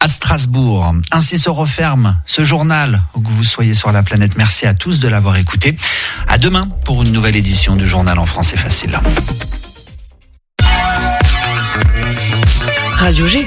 à Strasbourg. Ainsi se referme ce journal où que vous soyez sur la planète. Merci à tous de l'avoir écouté. À demain pour une nouvelle édition du journal en français facile. Radio G.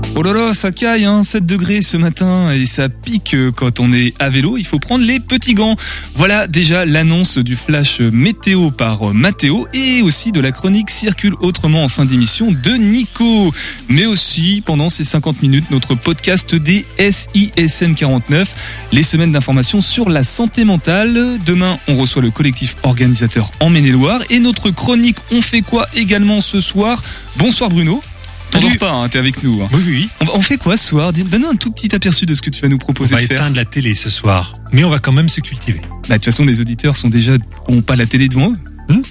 Oh là là, ça caille, hein, 7 degrés ce matin et ça pique quand on est à vélo. Il faut prendre les petits gants. Voilà déjà l'annonce du flash météo par Mathéo et aussi de la chronique Circule autrement en fin d'émission de Nico. Mais aussi pendant ces 50 minutes, notre podcast des SISM 49, les semaines d'information sur la santé mentale. Demain, on reçoit le collectif organisateur en Maine-et-Loire et notre chronique On fait quoi également ce soir? Bonsoir Bruno. T'endors pas, hein, t'es avec nous. hein. Oui, oui. On, va- on fait quoi ce soir? Donne-nous un tout petit aperçu de ce que tu vas nous On proposer va de faire. éteindre la télé ce soir. Mais on va quand même se cultiver. Bah, de toute façon, les auditeurs sont déjà ont pas la télé devant eux.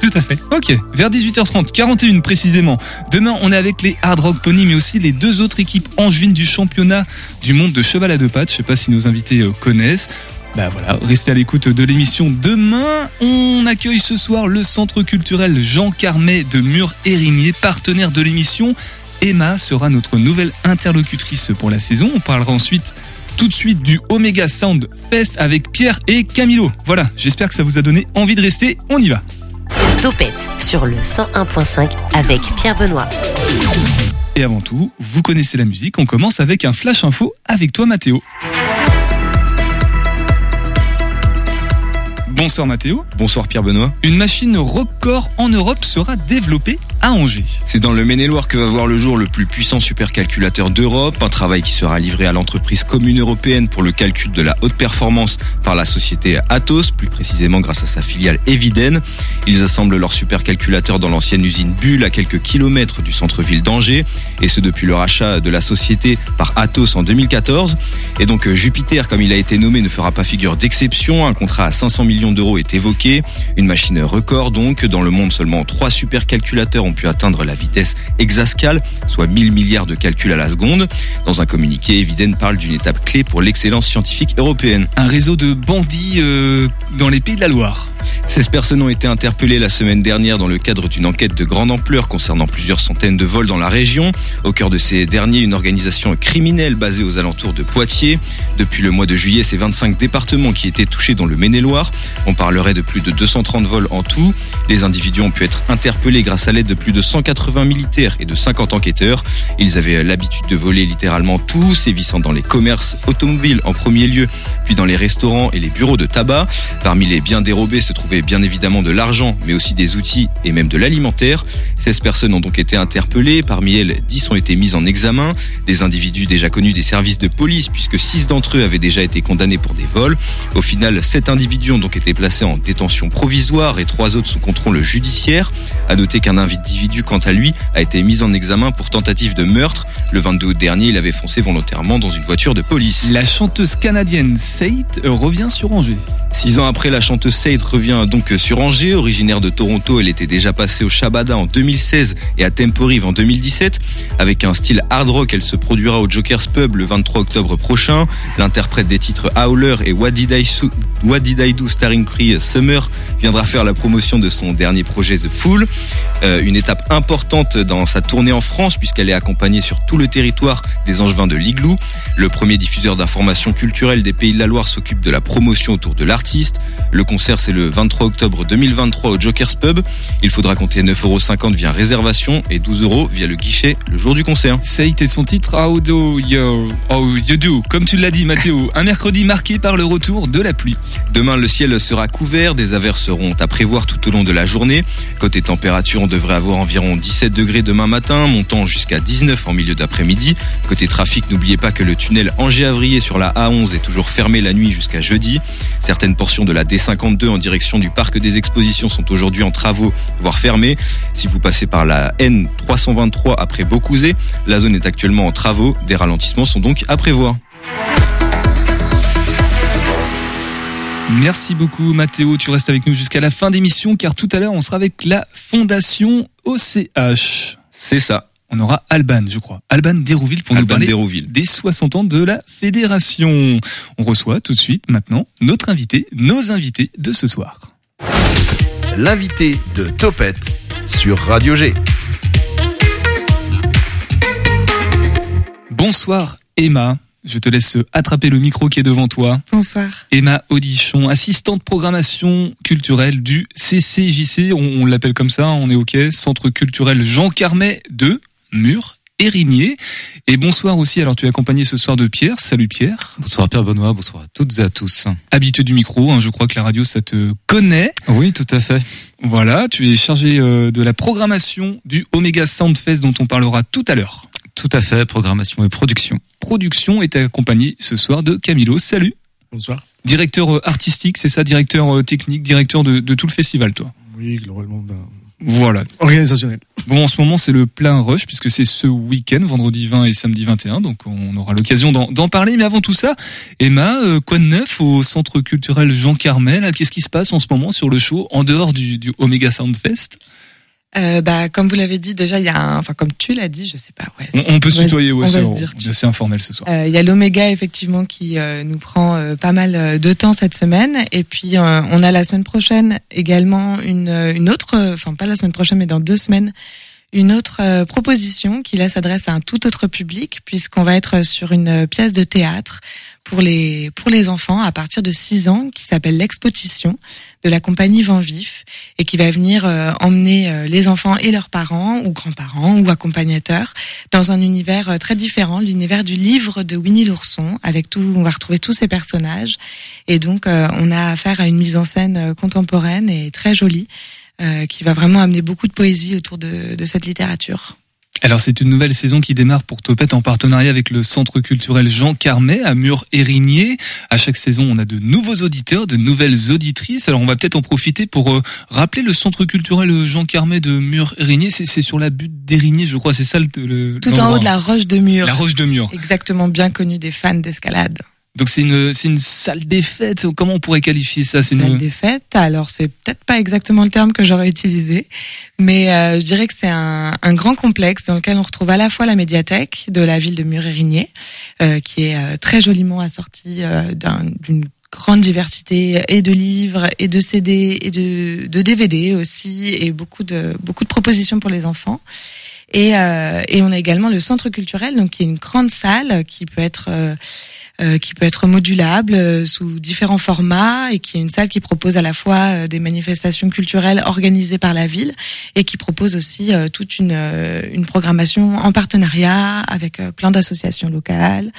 Tout à fait. Ok, vers 18h30, 41 précisément. Demain, on est avec les Hard Rock Pony, mais aussi les deux autres équipes angevines du championnat du monde de cheval à deux pattes. Je sais pas si nos invités euh, connaissent. Bah voilà, restez à l'écoute de l'émission. Demain, on accueille ce soir le centre culturel Jean Carmet de Mur-Érigné, partenaire de l'émission. Emma sera notre nouvelle interlocutrice pour la saison. On parlera ensuite tout de suite du Omega Sound Fest avec Pierre et Camilo. Voilà, j'espère que ça vous a donné envie de rester. On y va. Topette sur le 101.5 avec Pierre Benoît. Et avant tout, vous connaissez la musique, on commence avec un flash info avec toi Mathéo. Bonsoir Mathéo. Bonsoir Pierre Benoît. Une machine record en Europe sera développée Angers. C'est dans le Maine-et-Loire que va voir le jour le plus puissant supercalculateur d'Europe, un travail qui sera livré à l'entreprise commune européenne pour le calcul de la haute performance par la société Atos, plus précisément grâce à sa filiale Eviden. Ils assemblent leur supercalculateur dans l'ancienne usine Bulle à quelques kilomètres du centre-ville d'Angers, et ce depuis le rachat de la société par Atos en 2014. Et donc Jupiter, comme il a été nommé, ne fera pas figure d'exception. Un contrat à 500 millions d'euros est évoqué. Une machine record donc. Dans le monde, seulement trois supercalculateurs ont pu atteindre la vitesse hexascale, soit 1000 milliards de calculs à la seconde. Dans un communiqué, Eviden parle d'une étape clé pour l'excellence scientifique européenne. Un réseau de bandits euh, dans les pays de la Loire. 16 personnes ont été interpellées la semaine dernière dans le cadre d'une enquête de grande ampleur concernant plusieurs centaines de vols dans la région. Au cœur de ces derniers, une organisation criminelle basée aux alentours de Poitiers. Depuis le mois de juillet, c'est 25 départements qui étaient touchés dans le Maine-et-Loire. On parlerait de plus de 230 vols en tout. Les individus ont pu être interpellés grâce à l'aide de plus de 180 militaires et de 50 enquêteurs. Ils avaient l'habitude de voler littéralement tout, sévissant dans les commerces automobiles en premier lieu, puis dans les restaurants et les bureaux de tabac. Parmi les biens dérobés se trouvait bien évidemment de l'argent, mais aussi des outils et même de l'alimentaire. 16 personnes ont donc été interpellées. Parmi elles, 10 ont été mises en examen. Des individus déjà connus des services de police, puisque 6 d'entre eux avaient déjà été condamnés pour des vols. Au final, 7 individus ont donc été placés en détention provisoire et 3 autres sous contrôle judiciaire. À noter qu'un individu, quant à lui, a été mis en examen pour tentative de meurtre. Le 22 août dernier, il avait foncé volontairement dans une voiture de police. La chanteuse canadienne euh, revient sur Angers. Six ans après, la chanteuse Sade revient donc sur Angers. Originaire de Toronto, elle était déjà passée au Shabada en 2016 et à Temporive en 2017. Avec un style hard rock, elle se produira au Joker's Pub le 23 octobre prochain. L'interprète des titres Howler et What Did I, Do starring Cree Summer viendra faire la promotion de son dernier projet The Fool. Euh, une étape importante dans sa tournée en France puisqu'elle est accompagnée sur tout le territoire des Angevins de l'Igloo. Le premier diffuseur d'informations culturelles des Pays de la Loire s'occupe de la promotion autour de l'artiste. Le concert c'est le 23 octobre 2023 au Joker's Pub. Il faudra compter 9,50€ via réservation et 12 euros via le guichet le jour du concert. Sait et son titre How Do You, How You Do, comme tu l'as dit Mathéo, un mercredi marqué par le retour de la pluie. Demain, le ciel sera couvert, des averses seront à prévoir tout au long de la journée. Côté température, on devrait avoir environ 17 degrés demain matin, montant jusqu'à 19 en milieu d'après-midi. Côté trafic, n'oubliez pas que le tunnel Angers-Avrier sur la A11 est toujours fermé la nuit jusqu'à jeudi. Certaines portions de la D52 en direction du parc des expositions sont aujourd'hui en travaux, voire fermées. Si vous passez par la N323 après Beaucouzé, la zone est actuellement en travaux. Des ralentissements sont donc à prévoir. Merci beaucoup Mathéo, tu restes avec nous jusqu'à la fin d'émission car tout à l'heure on sera avec la Fondation OCH. C'est ça. On aura Alban, je crois. Alban Dérouville pour nous Alban parler Dérouville. des 60 ans de la fédération. On reçoit tout de suite maintenant notre invité, nos invités de ce soir. L'invité de Topette sur Radio G. Bonsoir Emma, je te laisse attraper le micro qui est devant toi. Bonsoir. Emma Audichon, assistante programmation culturelle du CCJC, on, on l'appelle comme ça, on est ok, Centre culturel Jean Carmet de Mur Érigné. Et bonsoir aussi, alors tu es accompagné ce soir de Pierre. Salut Pierre. Bonsoir Pierre Benoît, bonsoir à toutes et à tous. Habitué du micro, hein, je crois que la radio ça te connaît. Oui, tout à fait. Voilà, tu es chargé euh, de la programmation du Omega Sound Fest dont on parlera tout à l'heure. Tout à fait, programmation et production. Production est accompagnée ce soir de Camilo. Salut. Bonsoir. Directeur euh, artistique, c'est ça, directeur euh, technique, directeur de, de tout le festival, toi. Oui, globalement, ben, Voilà. organisationnel. Bon, en ce moment, c'est le plein rush puisque c'est ce week-end, vendredi 20 et samedi 21. Donc, on aura l'occasion d'en parler. Mais avant tout ça, Emma, euh, quoi de neuf au centre culturel Jean Carmel? Qu'est-ce qui se passe en ce moment sur le show en dehors du, du Omega Sound Fest Euh, bah, comme vous l'avez dit, déjà, il y a un, enfin, comme tu l'as dit, je sais pas, ouais. on, on peut se tutoyer, ouais, on c'est assez informel ce soir. Euh, Il y a l'Oméga effectivement qui euh, nous prend euh, pas mal euh, de temps cette semaine et puis euh, on a la semaine prochaine également une, une autre, enfin pas la semaine prochaine mais dans deux semaines une autre euh, proposition qui là s'adresse à un tout autre public puisqu'on va être sur une pièce de théâtre pour les pour les enfants à partir de 6 ans qui s'appelle l'exposition de la compagnie Vent Vif et qui va venir euh, emmener euh, les enfants et leurs parents ou grands-parents ou accompagnateurs dans un univers euh, très différent, l'univers du livre de Winnie l'ourson, avec tout, on va retrouver tous ces personnages, et donc euh, on a affaire à une mise en scène euh, contemporaine et très jolie, euh, qui va vraiment amener beaucoup de poésie autour de, de cette littérature. Alors, c'est une nouvelle saison qui démarre pour Topette en partenariat avec le centre culturel Jean Carmet à Mur-Érigné. À chaque saison, on a de nouveaux auditeurs, de nouvelles auditrices. Alors, on va peut-être en profiter pour euh, rappeler le centre culturel Jean Carmet de Mur-Érigné. C'est sur la butte d'Érigné, je crois. C'est ça le, le- Tout en haut de la roche de Mur, La roche de Mur. exactement bien connue des fans d'escalade. Donc, c'est une, c'est une salle des fêtes. Comment on pourrait qualifier ça? C'est Salle une... des fêtes. Alors c'est peut-être pas exactement le terme que j'aurais utilisé, mais euh, je dirais que c'est un, un grand complexe dans lequel on retrouve à la fois la médiathèque de la ville de Mur-Érigné, euh, qui est euh, très joliment assortie euh, d'un- d'une grande diversité et de livres et de CD et de, de DVD aussi et beaucoup de beaucoup de propositions pour les enfants. Et, euh, et on a également le centre culturel, donc qui est une grande salle qui peut être euh, euh, qui peut être modulable euh, sous différents formats et qui est une salle qui propose à la fois euh, des manifestations culturelles organisées par la ville et qui propose aussi euh, toute une, euh, une programmation en partenariat avec euh, plein d'associations locales.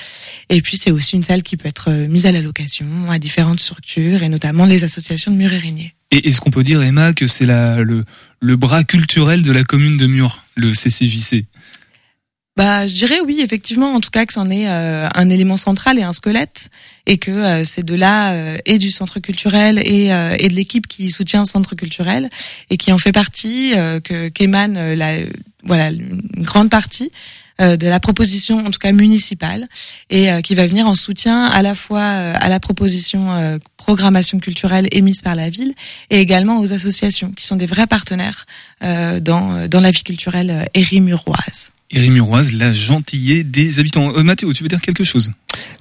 Et puis c'est aussi une salle qui peut être euh, mise à la location à différentes structures et notamment les associations de Mur-Érigné. Et est-ce qu'on peut dire, Emma, que c'est le, le bras culturel de la commune de Mur, le CCJC Bah, je dirais oui, effectivement, en tout cas que c'en est euh, un élément central et un squelette, et que euh, c'est de là euh, et du centre culturel et, euh, et de l'équipe qui soutient le centre culturel et qui en fait partie, euh, que qu'émane euh, la voilà une grande partie de la proposition, en tout cas municipale, et euh, qui va venir en soutien à la fois euh, à la proposition euh, programmation culturelle émise par la ville et également aux associations qui sont des vrais partenaires euh, dans dans la vie culturelle euh, érimuroise. Érimuroise, la gentillée des habitants. Euh, Mathéo, tu veux dire quelque chose?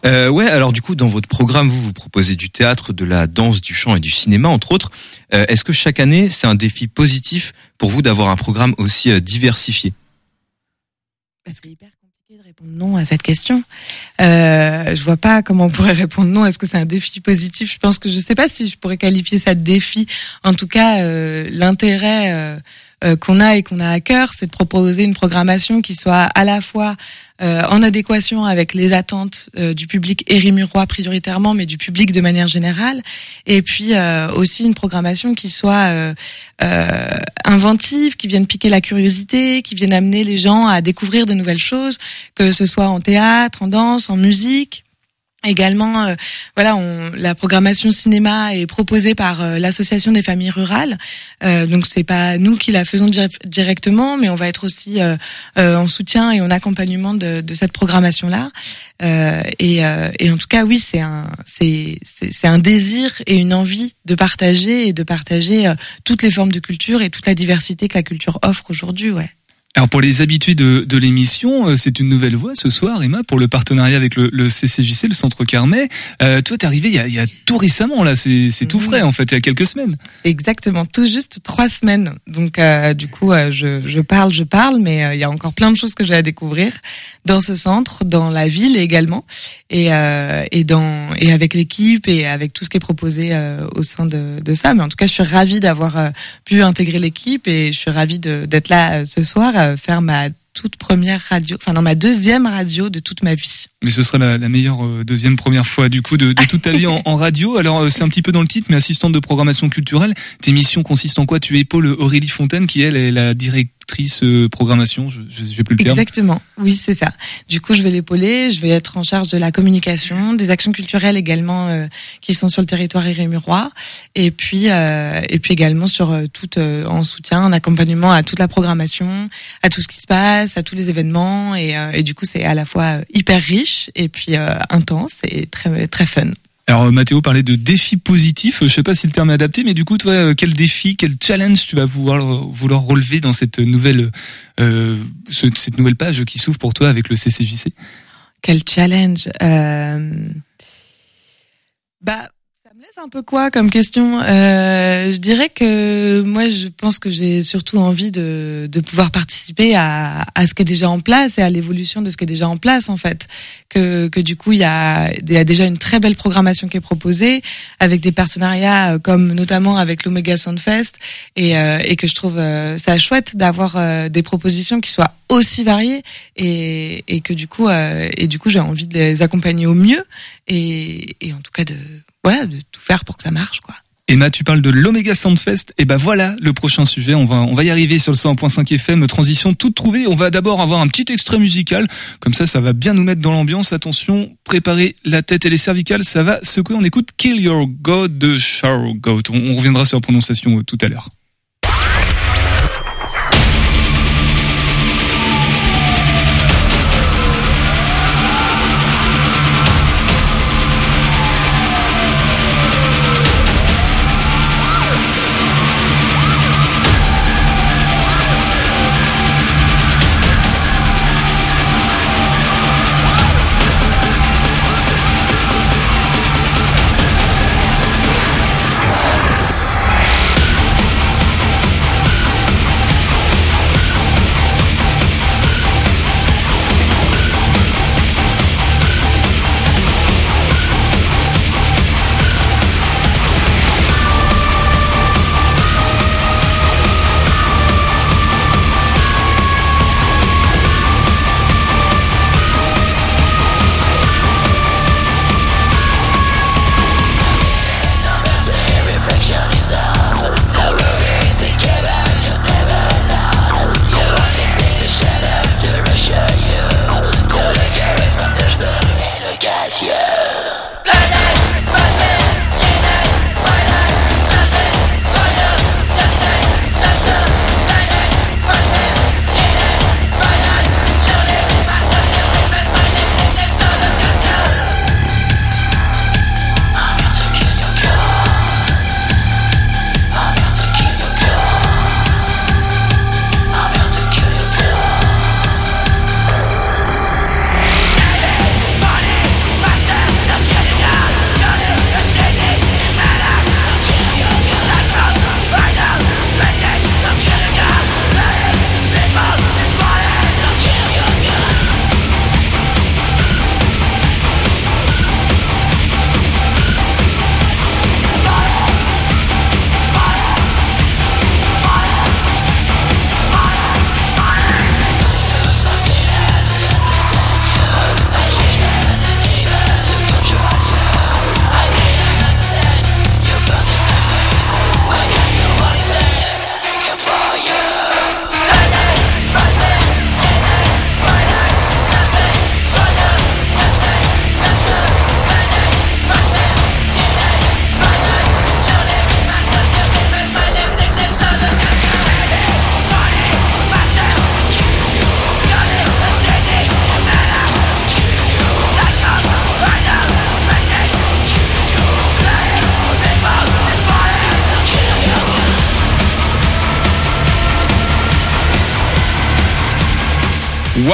Euh, ouais, alors du coup, dans votre programme, vous vous proposez du théâtre, de la danse, du chant et du cinéma, entre autres. Euh, Est-ce que chaque année, c'est un défi positif pour vous d'avoir un programme aussi euh, diversifié? Parce que c'est hyper compliqué de répondre non à cette question. Euh, je vois pas comment on pourrait répondre non. Est-ce que c'est un défi positif? Je pense que je sais pas si je pourrais qualifier ça de défi. En tout cas, euh, l'intérêt euh, euh, qu'on a et qu'on a à cœur, c'est de proposer une programmation qui soit à la fois euh, en adéquation avec les attentes euh, du public érimurois prioritairement, mais du public de manière générale, et puis euh, aussi une programmation qui soit inventive, qui vienne piquer la curiosité, qui vienne amener les gens à découvrir de nouvelles choses, que ce soit en théâtre, en danse, en musique. Également, euh, voilà, on, la programmation cinéma est proposée par euh, l'association des familles rurales. Euh, donc c'est pas nous qui la faisons directement, mais on va être aussi euh, en soutien et en accompagnement de, de cette programmation là. Et, et, en tout cas, oui, c'est un c'est c'est un désir et une envie de partager et de partager toutes les formes de culture et toute la diversité que la culture offre aujourd'hui. Ouais. Alors pour les habitués de, de l'émission, euh, c'est une nouvelle voix ce soir, Emma, pour le partenariat avec le, le CCJC, le Centre Carmet. Euh, toi, t'es arrivé il y, a, il y a tout récemment, là, c'est tout frais en fait, il y a quelques semaines. Exactement, tout juste trois semaines. Donc euh, du coup, euh, je, je, parle, je parle, mais il y a encore plein de choses que j'ai à découvrir dans ce centre, dans la ville également, et, et dans et avec l'équipe et avec tout ce qui est proposé au sein de, de ça. Mais en tout cas, je suis ravie d'avoir pu intégrer l'équipe et je suis ravie d'être là ce soir faire ma toute première radio, enfin dans ma deuxième radio de toute ma vie. Mais ce sera la, meilleure euh, deuxième première fois du coup de, toute ta vie en, radio. Alors euh, c'est un petit peu dans le titre, mais assistante de programmation culturelle. Tes missions consistent en quoi? Tu épaules Aurélie Fontaine, qui elle est la directrice euh, programmation. Je j'ai plus le terme. Exactement. Oui, c'est ça. Du coup, je vais l'épauler. Je vais être en charge de la communication, des actions culturelles également qui sont sur le territoire rémurois, et puis et puis également sur tout en soutien, en accompagnement à toute la programmation, à tout ce qui se passe à tous les événements et, euh, et du coup c'est à la fois hyper riche et puis euh, intense et très très fun. Alors euh, Mathéo parlait de défis positifs, je sais pas si le terme est adapté, mais du coup toi quel défi, quel challenge tu vas vouloir vouloir relever dans cette nouvelle euh, cette nouvelle page qui s'ouvre pour toi avec le CCJC Quel challenge euh... Bah c'est un peu quoi comme question? Euh, Je dirais que moi, je pense que j'ai surtout envie de, de pouvoir participer à, à ce qui est déjà en place et à l'évolution de ce qui est déjà en place, en fait. Que, que du coup, il y a, y a déjà une très belle programmation qui est proposée avec des partenariats euh, comme notamment avec l'Omega Soundfest et, euh, et que je trouve euh, ça chouette d'avoir euh, des propositions qui soient aussi variées et, et que du coup, et du coup, j'ai envie de les accompagner au mieux et, et en tout cas de voilà, de tout faire pour que ça marche, quoi. Emma, tu parles de l'Omega Soundfest. Et ben voilà le prochain sujet. On va, on va y arriver sur le 100.5 FM. Transition toute trouvée. On va d'abord avoir un petit extrait musical. Comme ça, ça va bien nous mettre dans l'ambiance. Attention, préparez la tête et les cervicales. Ça va secouer. On écoute Kill Your God de Charles Goat. On, on reviendra sur la prononciation euh, tout à l'heure.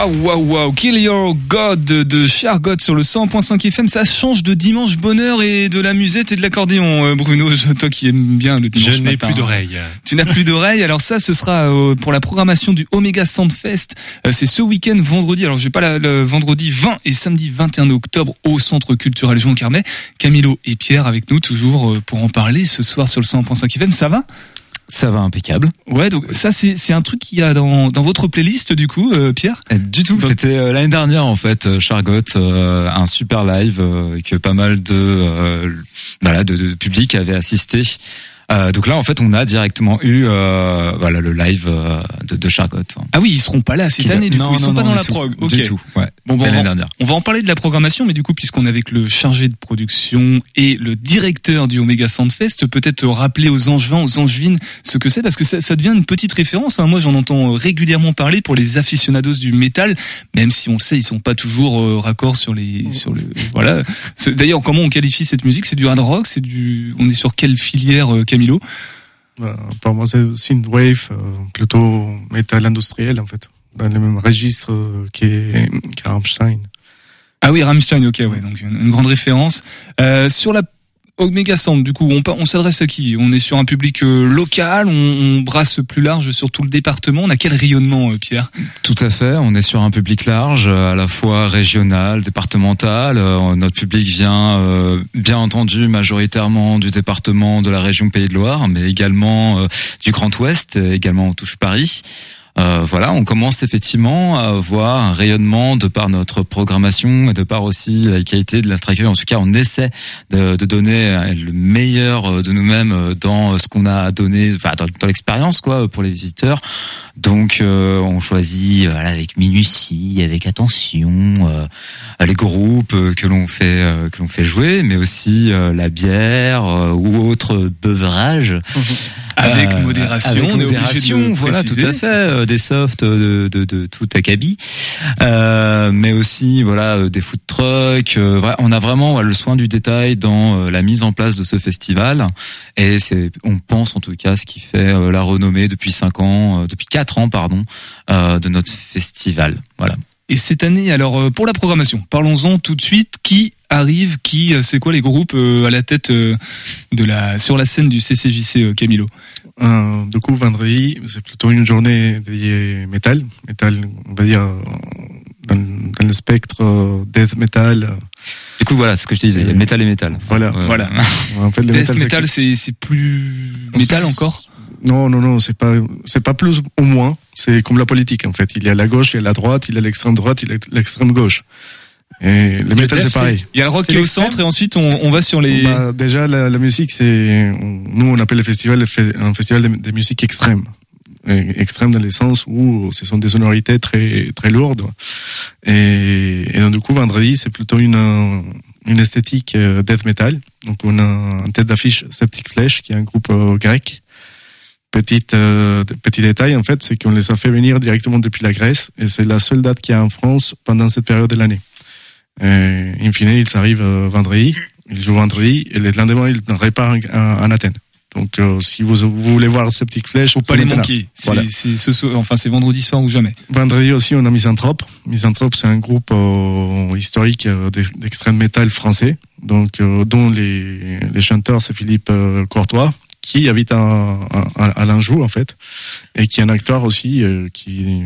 Waouh, waouh, waouh. Kill Your God de Cher God sur le 100.5 FM. Ça change de dimanche bonheur et de la musette et de l'accordéon, euh, Bruno. Toi qui aimes bien le dimanche Je n'ai plus d'oreilles. Tu n'as plus d'oreilles. Alors ça, ce sera euh, pour la programmation du Omega Soundfest. Euh, C'est ce week-end, vendredi. Alors, je vais pas la- le vendredi 20 et samedi 21 octobre au Centre culturel Jean Carmet. Camilo et Pierre avec nous toujours pour en parler ce soir sur le 100.5 FM. Ça va? Ça va impeccable. Ouais, donc ça c'est c'est un truc qu'il y a dans dans votre playlist du coup, euh, Pierre? Et Du tout, c'était euh, l'année dernière en fait, euh, Chargot, euh, un super live euh, que pas mal de euh, voilà de, de public avait assisté. Euh, donc là en fait, on a directement eu euh, voilà le live euh, de, de Chargot. Ah oui, ils seront pas là cette Qui- année. Du non, coup, ils non, sont pas dans la tout. prog. Ok. Du tout, ouais. Bon, bon, dernière. On va en parler de la programmation, mais du coup, puisqu'on est avec le chargé de production et le directeur du Omega Soundfest, peut-être rappeler aux Angevins, aux Angevines ce que c'est, parce que ça, ça devient une petite référence. hein. Moi, j'en entends régulièrement parler pour les aficionados du métal, même si on le sait, ils sont pas toujours euh, raccords sur les, sur le, voilà. D'ailleurs, comment on qualifie cette musique? C'est du hard rock? C'est du, on est sur quelle filière, euh, Camilo Bah, pour moi, c'est synthwave, euh, plutôt métal industriel en fait, dans le même registre euh, qu'est Rammstein. Ah oui, Rammstein, ok, ouais, donc une, une grande référence. Euh, sur la On, s'adresse à qui? On est sur un public euh, local, on, brasse plus large sur tout le département. On a quel rayonnement, euh, Pierre? Tout à fait. On est sur un public large, euh, à la fois régional, départemental. Notre public vient, bien entendu, majoritairement du département de la région Pays de Loire, mais également du Grand Ouest, également on touche Paris. Euh, voilà, on commence effectivement à voir un rayonnement de par notre programmation et de par aussi la qualité de notre accueil. En tout cas, on essaie de, de donner euh, le meilleur euh, de nous-mêmes dans ce qu'on a donné, enfin, dans, l'expérience quoi, pour les visiteurs. Donc, euh, on choisit voilà, avec minutie, avec attention, euh, les groupes que l'on fait que l'on fait jouer, mais aussi la bière ou autre beuverages. Avec Euh, modération, avec on est obligé de modération, voilà, tout à fait. euh, Des softs de, de, de tout acabit, euh, mais aussi voilà euh, des food trucks. euh, on a vraiment voilà, le soin du détail dans euh, la mise en place de ce festival, et c'est, on pense en tout cas, ce qui fait euh, la renommée depuis cinq ans, euh, depuis quatre ans pardon, euh, de notre festival. Voilà. Et cette année, alors euh, pour la programmation, parlons-en tout de suite. Qui arrive Qui euh, C'est quoi les groupes euh, à la tête euh, de la sur la scène du CCJC, euh, Camilo Euh, du coup, vendredi, c'est plutôt une journée dédiée métal, métal, on va dire euh, dans, dans le spectre euh, death metal. euh, Du coup, voilà, ce que je te disais, il y a métal et métal. Voilà. Euh, Voilà. En fait, le Death metal, c'est c'est plus métal encore Non, non, non, c'est pas, c'est pas plus ou moins. C'est comme la politique, en fait. Il y a la gauche, il y a la droite, il y a l'extrême droite, il y a l'extrême gauche. Et le métal, c'est pareil. Il y a le rock qui est au centre et ensuite on, on va sur les. Bah, déjà, la, la musique, c'est, nous, on appelle le festival un festival de, de musique extrême. Extrême dans le sens où ce sont des sonorités très, très lourdes. Et, et donc, du coup, vendredi, c'est plutôt une, une esthétique euh, death metal. Donc, on a en tête d'affiche Septic Flesh, qui est un groupe euh, grec. Petite, euh, petit détail, en fait, c'est qu'on les a fait venir directement depuis la Grèce. Et c'est la seule date qu'il y a en France pendant cette période de l'année. Et, in fine, ils arrivent euh, vendredi. Ils jouent vendredi et le lendemain, ils réparent en, en Athènes. Donc, euh, si vous, vous voulez voir Septic Flesh, Faut pas les manquer. C'est Voilà. ce enfin c'est vendredi soir ou jamais. Vendredi aussi, on a Misanthrope. Misanthrope, c'est un groupe euh, historique euh, d'ex- d'extrême métal français, donc euh, dont les, les chanteurs c'est Philippe euh, Courtois, qui habite à, à, à Lanjou en fait, et qui est un acteur aussi euh, qui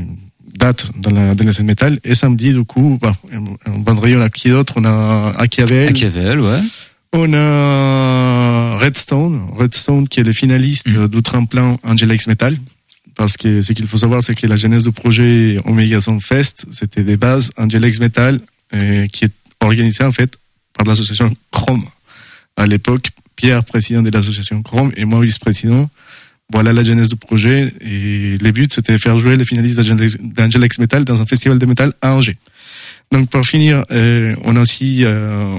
date dans la, dans la scène métal. Et samedi, du coup, bah, vendredi, on a qui d'autre On a Achiavel. Machiavel, ouais. On a Redstone, Redstone qui est le finaliste Mm. du tremplin Angelex Metal. Parce que ce qu'il faut savoir, c'est que la genèse du projet Omega Sound Fest, c'était des bases Angelex Metal, euh, qui est organisé en fait par l'association Chrome. À l'époque, Pierre, président de l'association Chrome, et moi, vice-président. Voilà la genèse du projet. Et le but, c'était faire jouer les finalistes d'Angelex- d'Angelex Metal dans un festival de métal à Angers. Donc, pour finir, euh, on a aussi euh,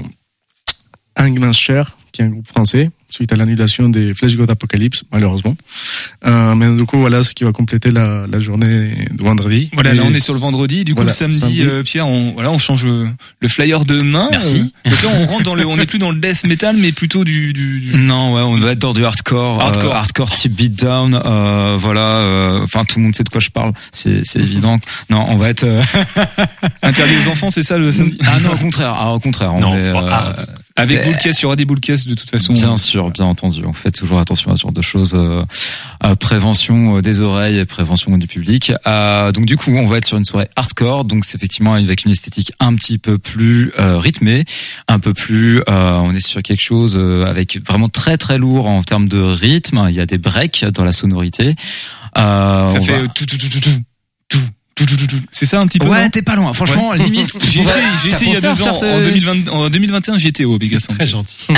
Angmanscher, qui est un groupe français, suite à l'annulation des Flash God Apocalypse, malheureusement. Euh, mais du coup, voilà ce qui va compléter la, la journée de vendredi. Voilà, Et là on est sur le vendredi. Du coup, Voilà, le samedi, samedi. euh, Pierre, on, voilà, on change le, le flyer demain. Merci. Euh, donc là, on rentre dans le, on n'est plus dans le death metal, mais plutôt du, du, du- Non, ouais, on va être dans du hardcore, Hardcore. euh, hardcore type beatdown. Euh, voilà, euh, enfin tout le monde sait de quoi je parle, c'est c'est évident. Non, on va être. euh, interdit aux enfants, c'est ça le samedi? ah non, au contraire, ah, au contraire, on Non, est. euh. Avec caisse, il y aura des caisses de toute façon. Bien sûr, bien entendu. On fait toujours attention à ce genre de choses. euh, prévention euh, des oreilles et prévention du public. Euh, donc du coup, on va être sur une soirée hardcore. Donc c'est effectivement avec une esthétique un petit peu plus euh, rythmée, un peu plus. euh, on est sur quelque chose euh, avec vraiment très très lourd en termes de rythme. Il y a des breaks dans la sonorité. Euh, Ça fait va- tout, tout, tout, tout, tout, C'est ça un petit peu. Ouais, t'es pas loin. Franchement, limite. tu J'y étais, pourrais- j'y t'as étais il y a deux ans, en, ce- 2020, en 2021, j'étais au Vegas. Très gentil.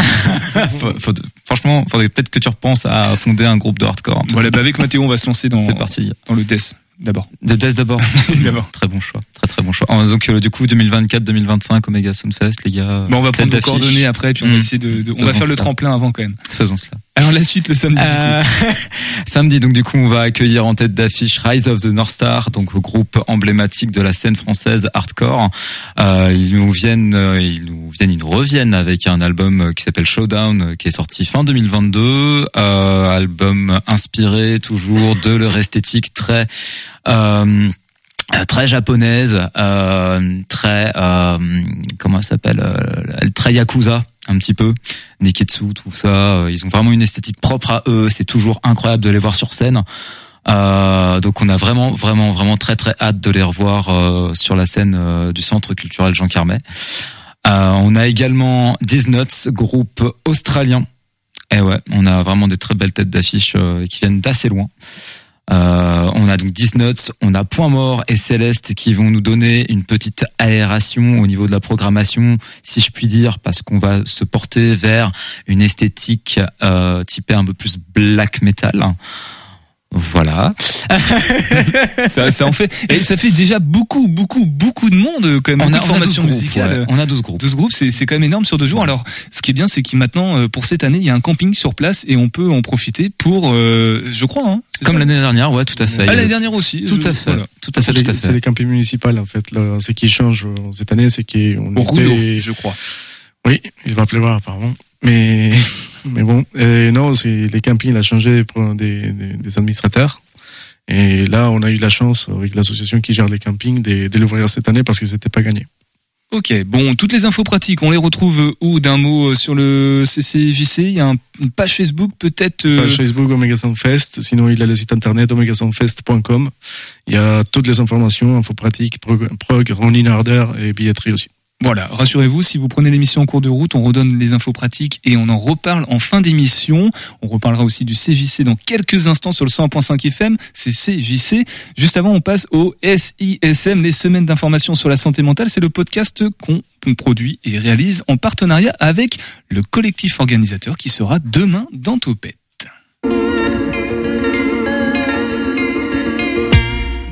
Faut- faut- franchement, faudrait peut-être que tu repenses à fonder un groupe de hardcore. Voilà, bah avec Mathéo, on va se lancer dans, C'est parti. dans le death d'abord. De Death d'abord. D'abord. Très bon choix. Très très bon choix. Donc euh, du coup 2024-2025 Omega Soundfest les gars. Bon, on va prendre vos coordonnées après, puis on va Mm. essayer de, de- on va faire le tremplin avant quand même. Faisons cela. Alors la suite le samedi. Euh, samedi donc du coup on va accueillir en tête d'affiche Rise of the North Star donc groupe emblématique de la scène française hardcore. Euh, ils nous viennent euh, ils nous viennent ils nous reviennent avec un album euh, qui s'appelle Showdown qui est sorti fin 2022 euh, album inspiré toujours de leur esthétique très très japonaise, très comment elle s'appelle, très yakuza un petit peu, Neketsu, tout ça. euh, Ils ont vraiment une esthétique propre à eux. C'est toujours incroyable de les voir sur scène. Euh, donc on a vraiment, vraiment, vraiment très, très hâte de les revoir euh, sur la scène euh, du Centre culturel Jean Carmet. Euh, on a également Disnuts, groupe australien. Et ouais, on a vraiment des très belles têtes d'affiche qui viennent d'assez loin. Euh, on a donc Disnuts, on a Point Mort et Céleste qui vont nous donner une petite aération au niveau de la programmation, si je puis dire, parce qu'on va se porter vers une esthétique euh, typée un peu plus black metal. Voilà. ça, ça en fait, et ça fait déjà beaucoup, beaucoup, beaucoup de monde quand même. On a, de on a 12 formations groupes, musicales. ouais. On a 12 groupes. 12 groupes, c'est c'est quand même énorme sur deux jours. Alors, ce qui est bien, c'est que maintenant, euh, pour cette année, il y a un camping sur place et on peut en profiter pour, euh, je crois, hein, c'est Comme l'année dernière, ouais, tout à fait. Ah, l'année dernière aussi. Tout euh, à fait. voilà. Tout à fait, C'est tout à les, c'est fait. les campings municipaux en fait. Là, ce qui change euh, cette année, c'est qu'on Au Rouleau, était- je crois. Oui, il va pleuvoir apparemment. Mais mais bon, euh, non, c'est les campings, il a changé pour des, des, des administrateurs. Et là, on a eu la chance avec l'association qui gère les campings de, de l'ouvrir cette année parce qu'ils n'étaient pas gagnés. Ok, bon, toutes les infos pratiques, on les retrouve euh, où d'un mot euh, sur le CCJC Il y a un- une page Facebook peut-être euh, Page Facebook Omega Soundfest, sinon il a le site internet omegasoundfest.com. Il y a toutes les informations, infos pratiques, prog, prog running harder et billetterie aussi. Voilà, rassurez-vous, si vous prenez l'émission en cours de route, on redonne les infos pratiques et on en reparle en fin d'émission. On reparlera aussi du CJC dans quelques instants sur le 100.5 FM, c'est CJC. Juste avant, on passe au SISM, les semaines d'information sur la santé mentale. C'est le podcast qu'on produit et réalise en partenariat avec le collectif organisateur qui sera demain dans Topette.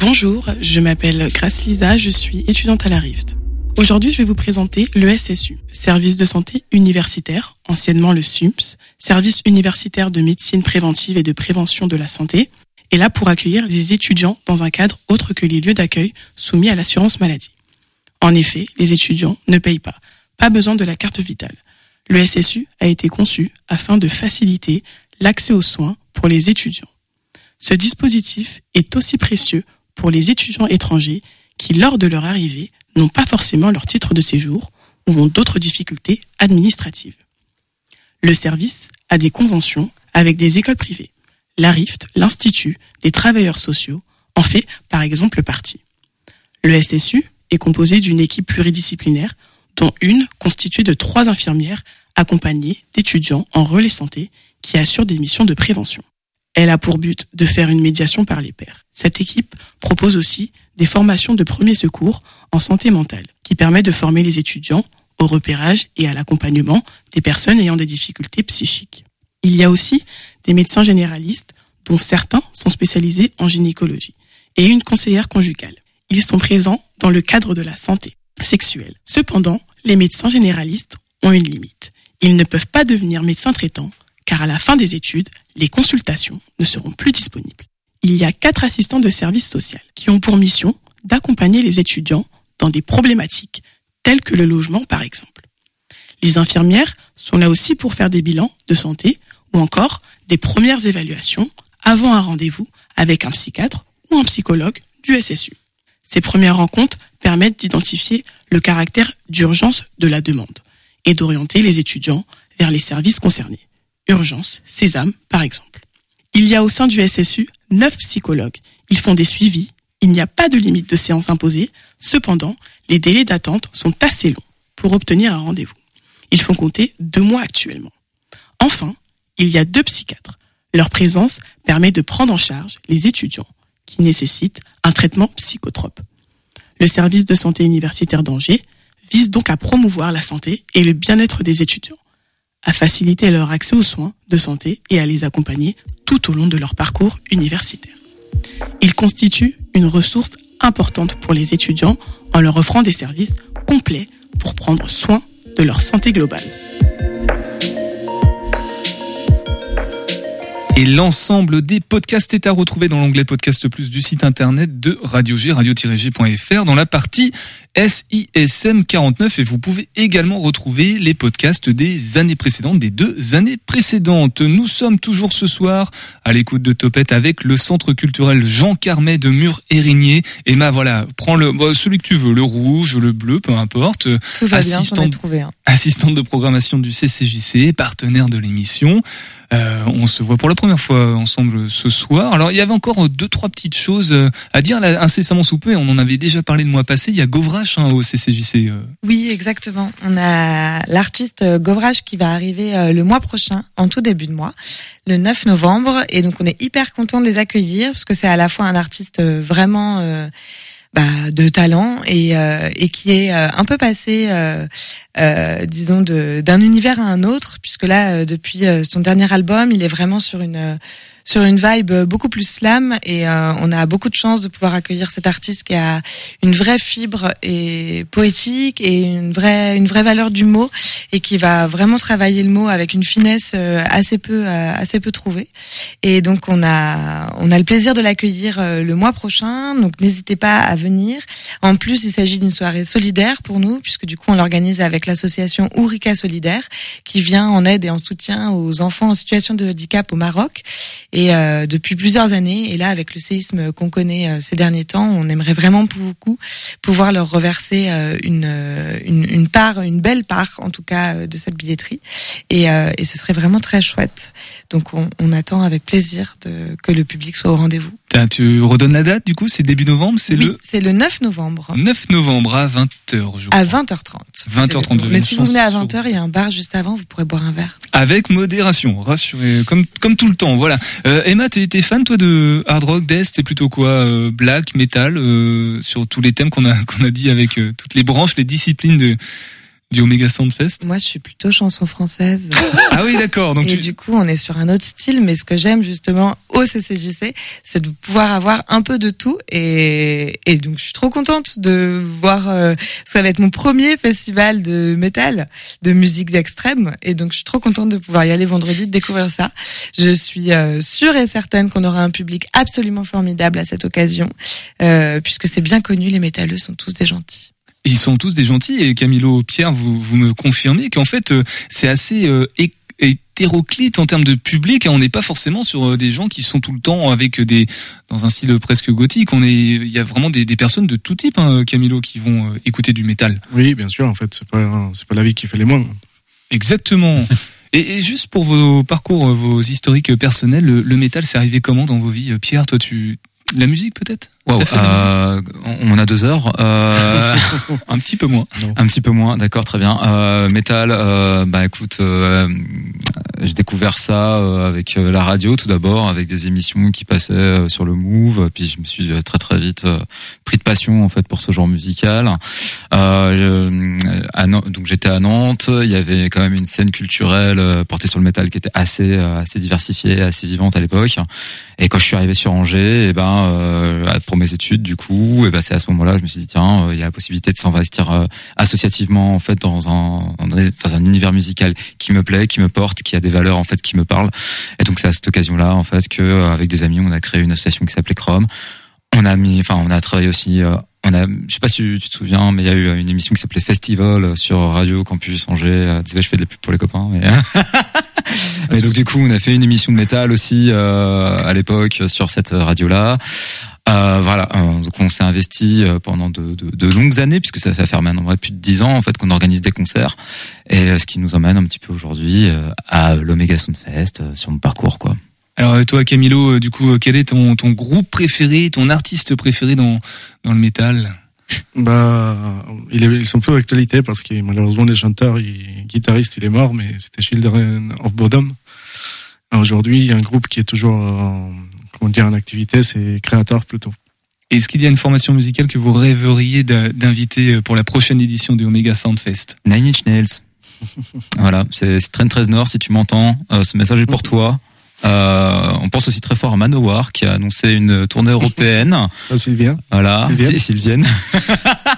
Bonjour, je m'appelle Grace Lisa, je suis étudiante à la Rift. Aujourd'hui, je vais vous présenter le SSU, Service de santé universitaire, anciennement le SUMPS, Service universitaire de médecine préventive et de prévention de la santé, est là pour accueillir les étudiants dans un cadre autre que les lieux d'accueil soumis à l'assurance maladie. En effet, les étudiants ne payent pas, pas besoin de la carte vitale. Le SSU a été conçu afin de faciliter l'accès aux soins pour les étudiants. Ce dispositif est aussi précieux pour les étudiants étrangers qui, lors de leur arrivée, n'ont pas forcément leur titre de séjour ou ont d'autres difficultés administratives. Le service a des conventions avec des écoles privées. La RIFT, l'Institut des travailleurs sociaux, en fait par exemple partie. Le SSU est composé d'une équipe pluridisciplinaire dont une constituée de trois infirmières accompagnées d'étudiants en relais santé qui assurent des missions de prévention. Elle a pour but de faire une médiation par les pairs. Cette équipe propose aussi des formations de premier secours en santé mentale qui permet de former les étudiants au repérage et à l'accompagnement des personnes ayant des difficultés psychiques. Il y a aussi des médecins généralistes dont certains sont spécialisés en gynécologie et une conseillère conjugale. Ils sont présents dans le cadre de la santé sexuelle. Cependant, les médecins généralistes ont une limite. Ils ne peuvent pas devenir médecins traitants car à la fin des études, les consultations ne seront plus disponibles. Il y a quatre assistants de service social qui ont pour mission d'accompagner les étudiants dans des problématiques telles que le logement par exemple. Les infirmières sont là aussi pour faire des bilans de santé ou encore des premières évaluations avant un rendez-vous avec un psychiatre ou un psychologue du SSU. Ces premières rencontres permettent d'identifier le caractère d'urgence de la demande et d'orienter les étudiants vers les services concernés. Urgence, Sésame, par exemple. Il y a au sein du SSU neuf psychologues. Ils font des suivis. Il n'y a pas de limite de séance imposée. Cependant, les délais d'attente sont assez longs pour obtenir un rendez-vous. Ils font compter deux mois actuellement. Enfin, il y a deux psychiatres. Leur présence permet de prendre en charge les étudiants qui nécessitent un traitement psychotrope. Le service de santé universitaire d'Angers vise donc à promouvoir la santé et le bien-être des étudiants à faciliter leur accès aux soins de santé et à les accompagner tout au long de leur parcours universitaire. Ils constituent une ressource importante pour les étudiants en leur offrant des services complets pour prendre soin de leur santé globale. Et l'ensemble des podcasts est à retrouver dans l'onglet Podcast Plus du site internet de Radio G, radio-g.fr, dans la partie SISM 49. Et vous pouvez également retrouver les podcasts des années précédentes, des deux années précédentes. Nous sommes toujours ce soir à l'écoute de Topette avec le centre culturel Jean Carmet de Mur-Érigné. Emma, voilà, prends le, bah, celui que tu veux, le rouge, le bleu, peu importe. Tout va bien, trouvé un. assistante de programmation du CCJC, partenaire de l'émission. Euh, on se voit pour la première fois ensemble ce soir. Alors il y avait encore deux trois petites choses euh, à dire là, incessamment sous peu. On en avait déjà parlé le mois passé. Il y a Hein, au CCJC. euh. Oui, exactement. On a l'artiste euh, Govrache qui va arriver euh, le mois prochain, en tout début de mois, le 9 novembre. Et donc on est hyper content de les accueillir parce que c'est à la fois un artiste vraiment bah, de talent et, qui est un peu passé, disons, d'un univers à un autre, puisque là, depuis son dernier album, il est vraiment sur une sur une vibe beaucoup plus slam et euh, on a beaucoup de chance de pouvoir accueillir cet artiste qui a une vraie fibre et poétique et une vraie une vraie valeur du mot et qui va vraiment travailler le mot avec une finesse euh, assez peu euh, assez peu trouvée. Et donc on a on a le plaisir de l'accueillir le mois prochain. Donc n'hésitez pas à venir. En plus il s'agit d'une soirée solidaire pour nous puisque du coup on l'organise avec l'association Ourika Solidaire qui vient en aide et en soutien aux enfants en situation de handicap au Maroc euh, depuis plusieurs années. Et là, avec le séisme qu'on connaît euh, ces derniers temps, on aimerait vraiment beaucoup pouvoir leur reverser euh, une, euh, une, une part, une belle part, en tout cas, de cette billetterie. Et, et ce serait vraiment très chouette. Donc, on, on attend avec plaisir de, que le public soit au rendez-vous. Tiens, tu redonnes la date du coup C'est début novembre, c'est Oui, le c'est le 9 novembre 9 novembre à 20h, je crois. à 20h30. 20h30. Mais si vous venez à Sur- 20h, il y a un bar juste avant, vous pourrez boire un verre. Avec modération, rassurez, comme comme tout le temps. Voilà. Euh, Emma, t'es t'es fan toi de hard rock, death, t'es plutôt quoi, euh, black, metal, euh, sur tous les thèmes qu'on a qu'on a dit avec euh, toutes les branches, les disciplines de du Omega Soundfest. Moi, je suis plutôt chanson française. Ah oui, d'accord. Donc et tu- du coup, on est sur un autre style, mais ce que j'aime justement au CCJC, c'est de pouvoir avoir un peu de tout. Et, et donc, je suis trop contente de voir. euh, ça va être mon premier festival de métal, de musique extrême, et donc je suis trop contente de pouvoir y aller vendredi, de découvrir ça. Je suis euh, sûre et certaine qu'on aura un public absolument formidable à cette occasion, euh, puisque c'est bien connu, les métalleux sont tous des gentils. Ils sont tous des gentils et Camilo, Pierre, vous vous me confirmez qu'en fait euh, c'est assez euh, hé- hétéroclite en termes de public. hein. On n'est pas forcément sur euh, des gens qui sont tout le temps avec des dans un style presque gothique. On est, il y a vraiment des, des personnes de tout type, hein, Camilo, qui vont écouter du métal. Oui, bien sûr. En fait, c'est pas c'est pas la vie qui fait les moines. Exactement. Et, juste pour vos parcours, vos historiques personnels, le, le métal, c'est arrivé comment dans vos vies? Pierre, toi, tu la musique peut-être? Wow, euh, on a deux heures. Euh, Un petit peu moins. un petit peu moins, d'accord, très bien. Euh, métal, euh, bah écoute, euh, j'ai découvert ça euh, avec la radio tout d'abord, avec des émissions qui passaient sur le Move, puis je me suis très très vite pris de passion en fait pour ce genre musical. Euh, à donc j'étais à Nantes, il y avait quand même une scène culturelle portée sur le métal qui était assez assez diversifiée, assez vivante à l'époque. Et quand je suis arrivé sur Angers, et eh ben euh, pour mes études du coup, et ben c'est à ce moment-là je me suis dit tiens, il y a la possibilité de s'investir associativement en fait dans un dans un univers musical qui me plaît, qui me porte, qui a des valeurs en fait qui me parlent. Et donc c'est à cette occasion-là en fait que avec des amis on a créé une association qui s'appelait Chrome. On a mis, enfin, on a travaillé aussi. Euh, on a, je sais pas si tu te souviens, mais il y a eu une émission qui s'appelait Festival sur Radio Campus Angers. Euh, désolé, je fais de la pub pour les copains, mais. mais donc du coup, on a fait une émission de métal aussi euh, à l'époque sur cette radio-là. Euh, voilà, donc on s'est investi pendant de, de, de, longues années, puisque ça fait faire maintenant plus de dix ans en fait qu'on organise des concerts, et ce qui nous emmène un petit peu aujourd'hui à l'Omega Soundfest sur mon parcours, quoi. Alors euh, toi Camilo, euh, du coup, euh, quel est ton, ton groupe préféré, ton artiste préféré dans, dans le métal? Bah, ils sont plus d'actualité parce que malheureusement les chanteurs, le guitariste, il est mort, mais c'était Children of Bodom. Aujourd'hui, il y a un groupe qui est toujours, comment dire, en activité, c'est Créateur plutôt. Est-ce qu'il y a une formation musicale que vous rêveriez d'inviter pour la prochaine édition du Omega Soundfest Nine Inch Nails. voilà, c'est Trent 13 Nord, si tu m'entends, ce message est pour toi. Euh, on pense aussi très fort à Manowar qui a annoncé une tournée européenne. Ah, Sylvien. Voilà, c'est Sylvienne.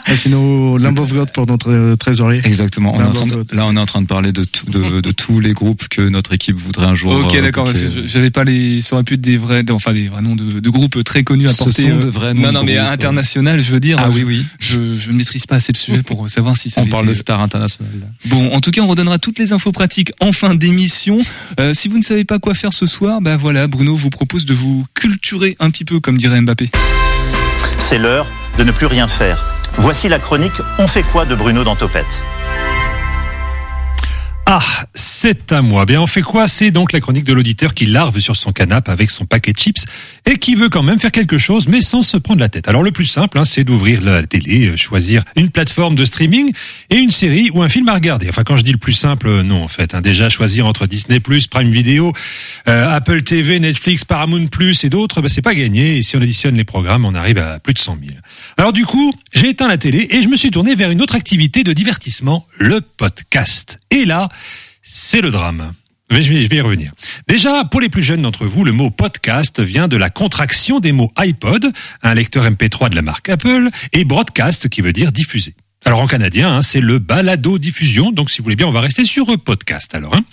Et sinon, Lamb of God pour notre euh, trésorier. Exactement. On est en train de, là, on est en train de parler de, tout, de, de, tous les groupes que notre équipe voudrait un jour. Ok, euh, d'accord. J'avais pas les, ça aurait pu être des vrais, enfin des vrais noms de, de groupes très connus à porter. Ce sont de vrais noms. Non, non, mais international, je veux dire. Ah oui, oui. Je, je ne maîtrise pas assez le sujet pour savoir si ça. On parle de star international. Bon, en tout cas, on redonnera toutes les infos pratiques en fin d'émission. Euh, si vous ne savez pas quoi faire ce soir, ben voilà, Bruno vous propose de vous culturer un petit peu, comme dirait Mbappé. C'est l'heure de ne plus rien faire. Voici la chronique On fait quoi de Bruno dans Topette? Ah, c'est à moi. Bien, on fait quoi? C'est donc la chronique de l'auditeur qui larve sur son canapé avec son paquet de chips et qui veut quand même faire quelque chose, mais sans se prendre la tête. Alors le plus simple, hein, c'est d'ouvrir la télé, euh, choisir une plateforme de streaming et une série ou un film à regarder. Enfin, quand je dis le plus simple, euh, non, en fait. Hein, déjà choisir entre Disney+, Prime Video, euh, Apple TV, Netflix, Paramount+, et d'autres, ben, c'est pas gagné. Et si on additionne les programmes, on arrive à plus de 100 000. Alors du coup, j'ai éteint la télé et je me suis tourné vers une autre activité de divertissement, le podcast. Et là, c'est le drame. Je vais, je vais y revenir. Déjà, pour les plus jeunes d'entre vous, le mot podcast vient de la contraction des mots iPod, un lecteur MP3 de la marque Apple, et broadcast qui veut dire diffuser. Alors en canadien, hein, c'est le balado diffusion. Donc si vous voulez bien, on va rester sur podcast. Alors, hein.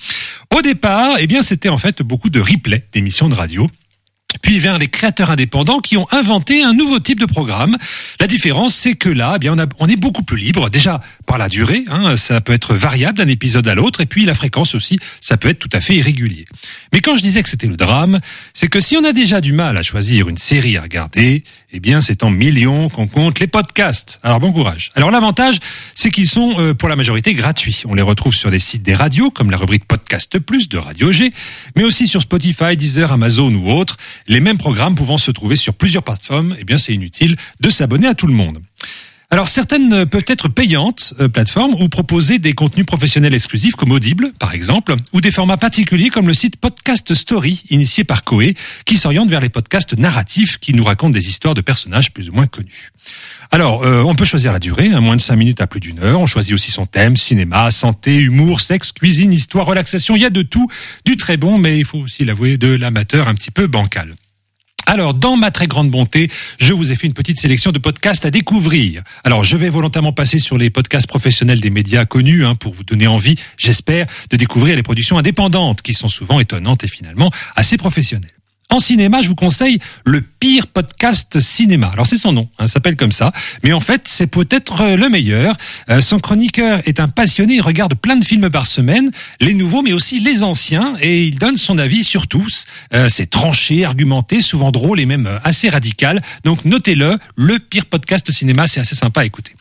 au départ, eh bien, c'était en fait beaucoup de replays d'émissions de radio puis vers les créateurs indépendants qui ont inventé un nouveau type de programme. La différence, c'est que là, eh bien, on, est beaucoup plus libre. Déjà par la durée, hein, ça peut être variable d'un épisode à l'autre, et puis la fréquence aussi, ça peut être tout à fait irrégulier. Mais quand je disais que c'était le drame, c'est que si on a déjà du mal à choisir une série à regarder, eh bien, c'est en millions qu'on compte les podcasts. Alors bon courage. Alors l'avantage, c'est qu'ils sont euh, pour la majorité gratuits. On les retrouve sur des sites des radios, comme la rubrique Podcast Plus de Radio G, mais aussi sur Spotify, Deezer, Amazon ou autres. Les mêmes programmes pouvant se trouver sur plusieurs plateformes, eh bien, c'est inutile de s'abonner à tout le monde. Alors certaines peuvent être payantes, euh, plateformes, ou proposer des contenus professionnels exclusifs comme Audible, par exemple, ou des formats particuliers comme le site Podcast Story, initié par Koé, qui s'oriente vers les podcasts narratifs qui nous racontent des histoires de personnages plus ou moins connus. Alors, euh, on peut choisir la durée, hein, moins de 5 minutes à plus d'une heure. On choisit aussi son thème, cinéma, santé, humour, sexe, cuisine, histoire, relaxation. Il y a de tout, du très bon, mais il faut aussi l'avouer, de l'amateur un petit peu bancal. Alors, dans ma très grande bonté, je vous ai fait une petite sélection de podcasts à découvrir. Alors, je vais volontairement passer sur les podcasts professionnels des médias connus hein, pour vous donner envie, j'espère, de découvrir les productions indépendantes qui sont souvent étonnantes et finalement assez professionnelles. En cinéma, je vous conseille le pire podcast cinéma. Alors c'est son nom, hein, s'appelle comme ça, mais en fait c'est peut-être euh, le meilleur. Euh, son chroniqueur est un passionné, il regarde plein de films par semaine, les nouveaux mais aussi les anciens, et il donne son avis sur tous. Euh, c'est tranché, argumenté, souvent drôle et même assez radical. Donc notez-le, le pire podcast cinéma, c'est assez sympa à écouter.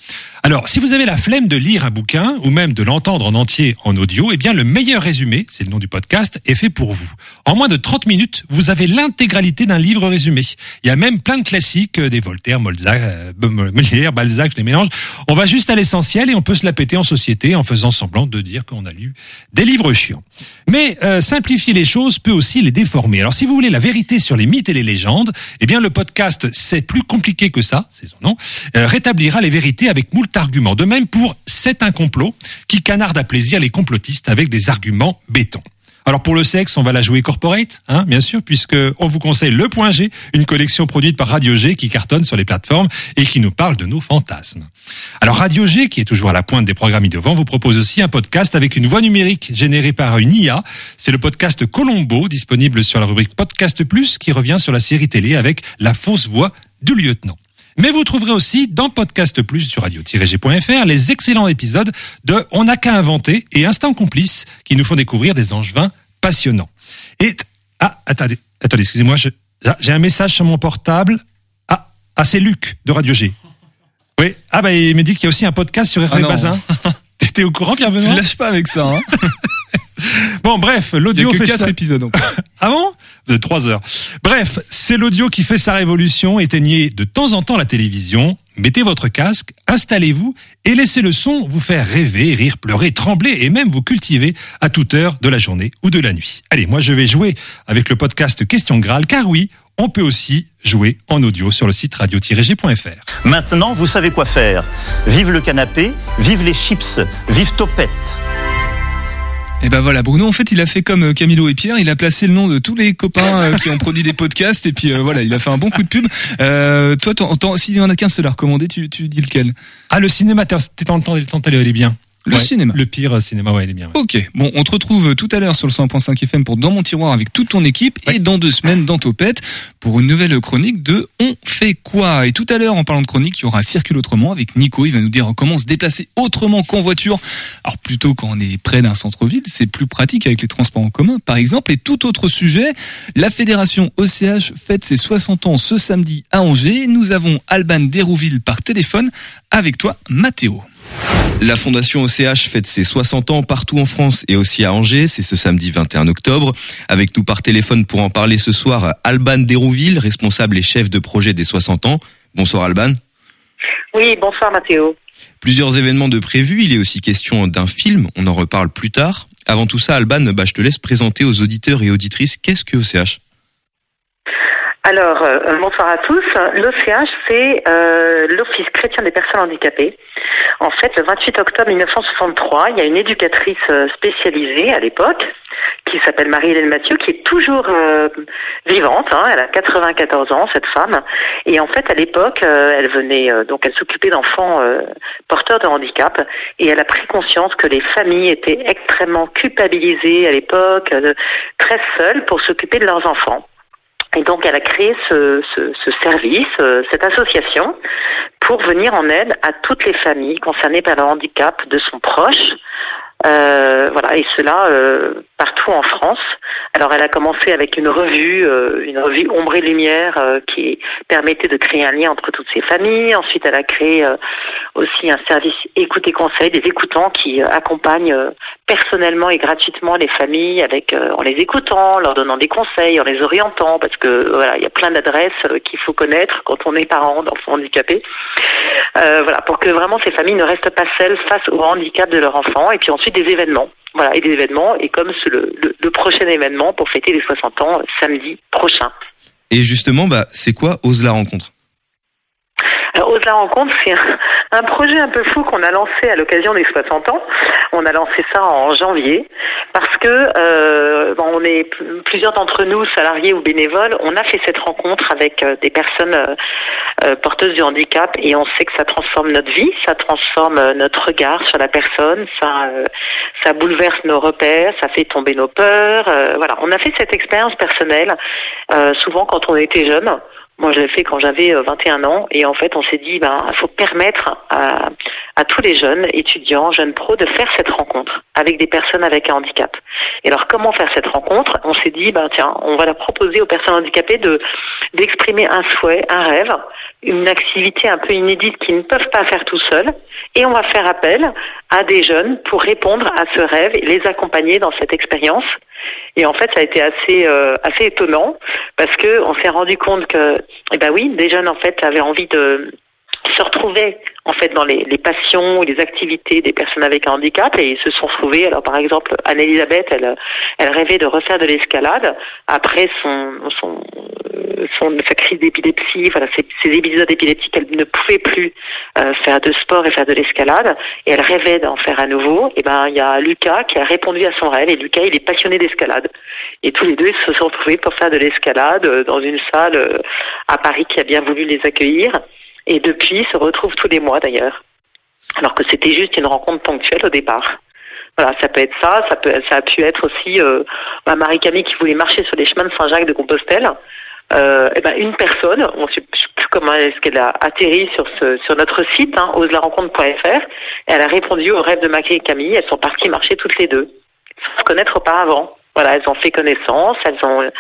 Alors, si vous avez la flemme de lire un bouquin ou même de l'entendre en entier en audio, eh bien le meilleur résumé, c'est le nom du podcast, est fait pour vous. En moins de 30 minutes, vous avez l'intégralité d'un livre résumé. Il y a même plein de classiques, euh, des Voltaire, Mozart, euh, Molière, Balzac, je les mélange. On va juste à l'essentiel et on peut se la péter en société en faisant semblant de dire qu'on a lu des livres chiants. Mais euh, simplifier les choses peut aussi les déformer. Alors si vous voulez la vérité sur les mythes et les légendes, eh bien le podcast C'est plus compliqué que ça, c'est son nom, euh, rétablira les vérités avec moult De même pour C'est un complot qui canarde à plaisir les complotistes avec des arguments béton. Alors pour le sexe, on va la jouer corporate, hein, bien sûr, puisque on vous conseille Le Point G, une collection produite par Radio G qui cartonne sur les plateformes et qui nous parle de nos fantasmes. Alors Radio G, qui est toujours à la pointe des programmes innovants, vous propose aussi un podcast avec une voix numérique générée par une IA. C'est le podcast Colombo, disponible sur la rubrique Podcast Plus, qui revient sur la série télé avec la fausse voix du lieutenant. Mais vous trouverez aussi dans Podcast Plus sur radio-g.fr les excellents épisodes de On n'a qu'à inventer et Instant Complice qui nous font découvrir des angevins passionnants. Et ah attendez, attendez, excusez-moi, ah, j'ai un message sur mon portable. Ah, ah c'est Luc de Radio G. Oui, ah bah il me dit qu'il y a aussi un podcast sur Ah Hervé non. Bazin. T'étais au courant Pierre Tu Benoît? Ne lâches pas avec ça. Hein. Bon bref, l'audio fait 4 ça. épisodes. Ah bon? De 3 heures. Bref, c'est l'audio qui fait sa révolution. Éteignez de temps en temps la télévision, mettez votre casque, installez-vous et laissez le son vous faire rêver, rire, pleurer, trembler et même vous cultiver à toute heure de la journée ou de la nuit. Allez, moi je vais jouer avec le podcast Question Graal, car oui, on peut aussi jouer en audio sur le site radio-g.fr. Maintenant, vous savez quoi faire. Vive le canapé, vive les chips, vive Topette. Et ben voilà, Bruno, en fait, il a fait comme euh, Camilo et Pierre, il a placé le nom de tous les copains euh, qui ont produit des podcasts, et puis euh, voilà, il a fait un bon coup de pub. Euh, toi, s'il y en a qu'un seul à recommander, tu, tu dis lequel? Ah, le cinéma, t'es d'aller, il est bien. Le Ouais, cinéma. Le pire cinéma, ouais, il est bien. ouais. Ok, bon, on te retrouve tout à l'heure sur le 100.5 FM pour Dans mon tiroir avec toute ton équipe et dans deux semaines dans Topette pour une nouvelle chronique de On fait quoi? Et tout à l'heure, en parlant de chronique, il y aura Circule autrement avec Nico. Il va nous dire comment se déplacer autrement qu'en voiture. Alors plutôt quand on est près d'un centre-ville, c'est plus pratique avec les transports en commun, par exemple. Et tout autre sujet, la fédération OCH fête ses 60 ans ce samedi à Angers. Nous avons Alban Dérouville par téléphone avec toi, Mathéo. La fondation OCH fête ses 60 ans partout en France et aussi à Angers, c'est ce samedi 21 octobre. Avec nous par téléphone pour en parler ce soir, Alban Dérouville, responsable et chef de projet des 60 ans. Bonsoir Alban. Oui, bonsoir Mathéo. Plusieurs événements de prévus, il est aussi question d'un film, on en reparle plus tard. Avant tout ça, Alban, bah, je te laisse présenter aux auditeurs et auditrices qu'est-ce que OCH Alors, euh, bonsoir à tous. L'OCH, c'est euh, l'Office chrétien des personnes handicapées. En fait, le 28 octobre 1963, il y a une éducatrice euh, spécialisée à l'époque qui s'appelle Marie-Hélène Mathieu, qui est toujours vivante. hein. elle a 94 ans, cette femme. Et en fait, à l'époque, elle venait donc elle s'occupait d'enfants porteurs de handicap, et elle a pris conscience que les familles étaient extrêmement culpabilisées à l'époque, très seules pour s'occuper de leurs enfants. Et donc, elle a créé ce, ce, ce service, euh, cette association, pour venir en aide à toutes les familles concernées par le handicap de son proche. Euh, voilà, et cela euh, partout en France. Alors, elle a commencé avec une revue, euh, une revue Ombre et Lumière, euh, qui permettait de créer un lien entre toutes ces familles. Ensuite, elle a créé euh, aussi un service écoute et conseil des écoutants qui euh, accompagnent personnellement et gratuitement les familles avec en les écoutant, leur donnant des conseils, en les orientant, parce que voilà, il y a plein d'adresses qu'il faut connaître quand on est parent d'enfants handicapés. Voilà, pour que vraiment ces familles ne restent pas seules face au handicap de leur enfant, et puis ensuite des événements. Voilà, et des événements, et comme le, le, prochain événement pour fêter les 60 ans, samedi prochain. Et justement, bah, c'est quoi Ose la rencontre? Alors, Ose la rencontre, c'est un, projet un peu fou qu'on a lancé à l'occasion des 60 ans. On a lancé ça en janvier parce que euh, bon, on est plusieurs d'entre nous, salariés ou bénévoles, on a fait cette rencontre avec euh, des personnes euh, euh, porteuses du handicap et on sait que ça transforme notre vie, ça transforme euh, notre regard sur la personne, ça, euh, ça bouleverse nos repères, ça fait tomber nos peurs. euh, voilà, on a fait cette expérience personnelle euh, souvent quand on était jeune. Moi, je l'ai fait quand j'avais euh, 21 ans, et en fait, on s'est dit, ben, faut permettre à, à tous les jeunes étudiants, jeunes pros, de faire cette rencontre avec des personnes avec un handicap. Et alors, comment faire cette rencontre? On s'est dit, ben tiens, on va la proposer aux personnes handicapées de d'exprimer un souhait, un rêve, une activité un peu inédite qu'ils ne peuvent pas faire tout seuls, et on va faire appel à des jeunes pour répondre à ce rêve et les accompagner dans cette expérience. Et en fait, ça a été assez euh, assez étonnant parce que on s'est rendu compte que, eh ben oui, des jeunes en fait avaient envie de se retrouver en fait dans les, les passions et les activités des personnes avec un handicap et ils se sont trouvés alors par exemple Anne-Elisabeth elle elle rêvait de refaire de l'escalade. Après son son, son sa crise d'épilepsie voilà ces, ces épisodes épileptiques elle ne pouvait plus euh, faire de sport et faire de l'escalade. Et elle rêvait d'en faire à nouveau. Et ben il y a Lucas qui a répondu à son rêve. Et Lucas il est passionné d'escalade. Et tous les deux ils se sont retrouvés pour faire de l'escalade euh, dans une salle euh, à Paris qui a bien voulu les accueillir et depuis se retrouvent tous les mois d'ailleurs. Alors que c'était juste une rencontre ponctuelle au départ. Voilà, ça peut être ça, ça peut, ça a pu être aussi euh, Marie-Camille qui voulait marcher sur les chemins de Saint-Jacques de Compostelle. Euh, et ben une personne, on sait plus comment est-ce qu'elle a atterri sur ce sur notre site, hein, oselarencontre.fr, elle a répondu au rêve de Marie-Camille. Elles sont parties marcher toutes les deux, sans se connaître auparavant. Voilà, elles ont fait connaissance, elles ont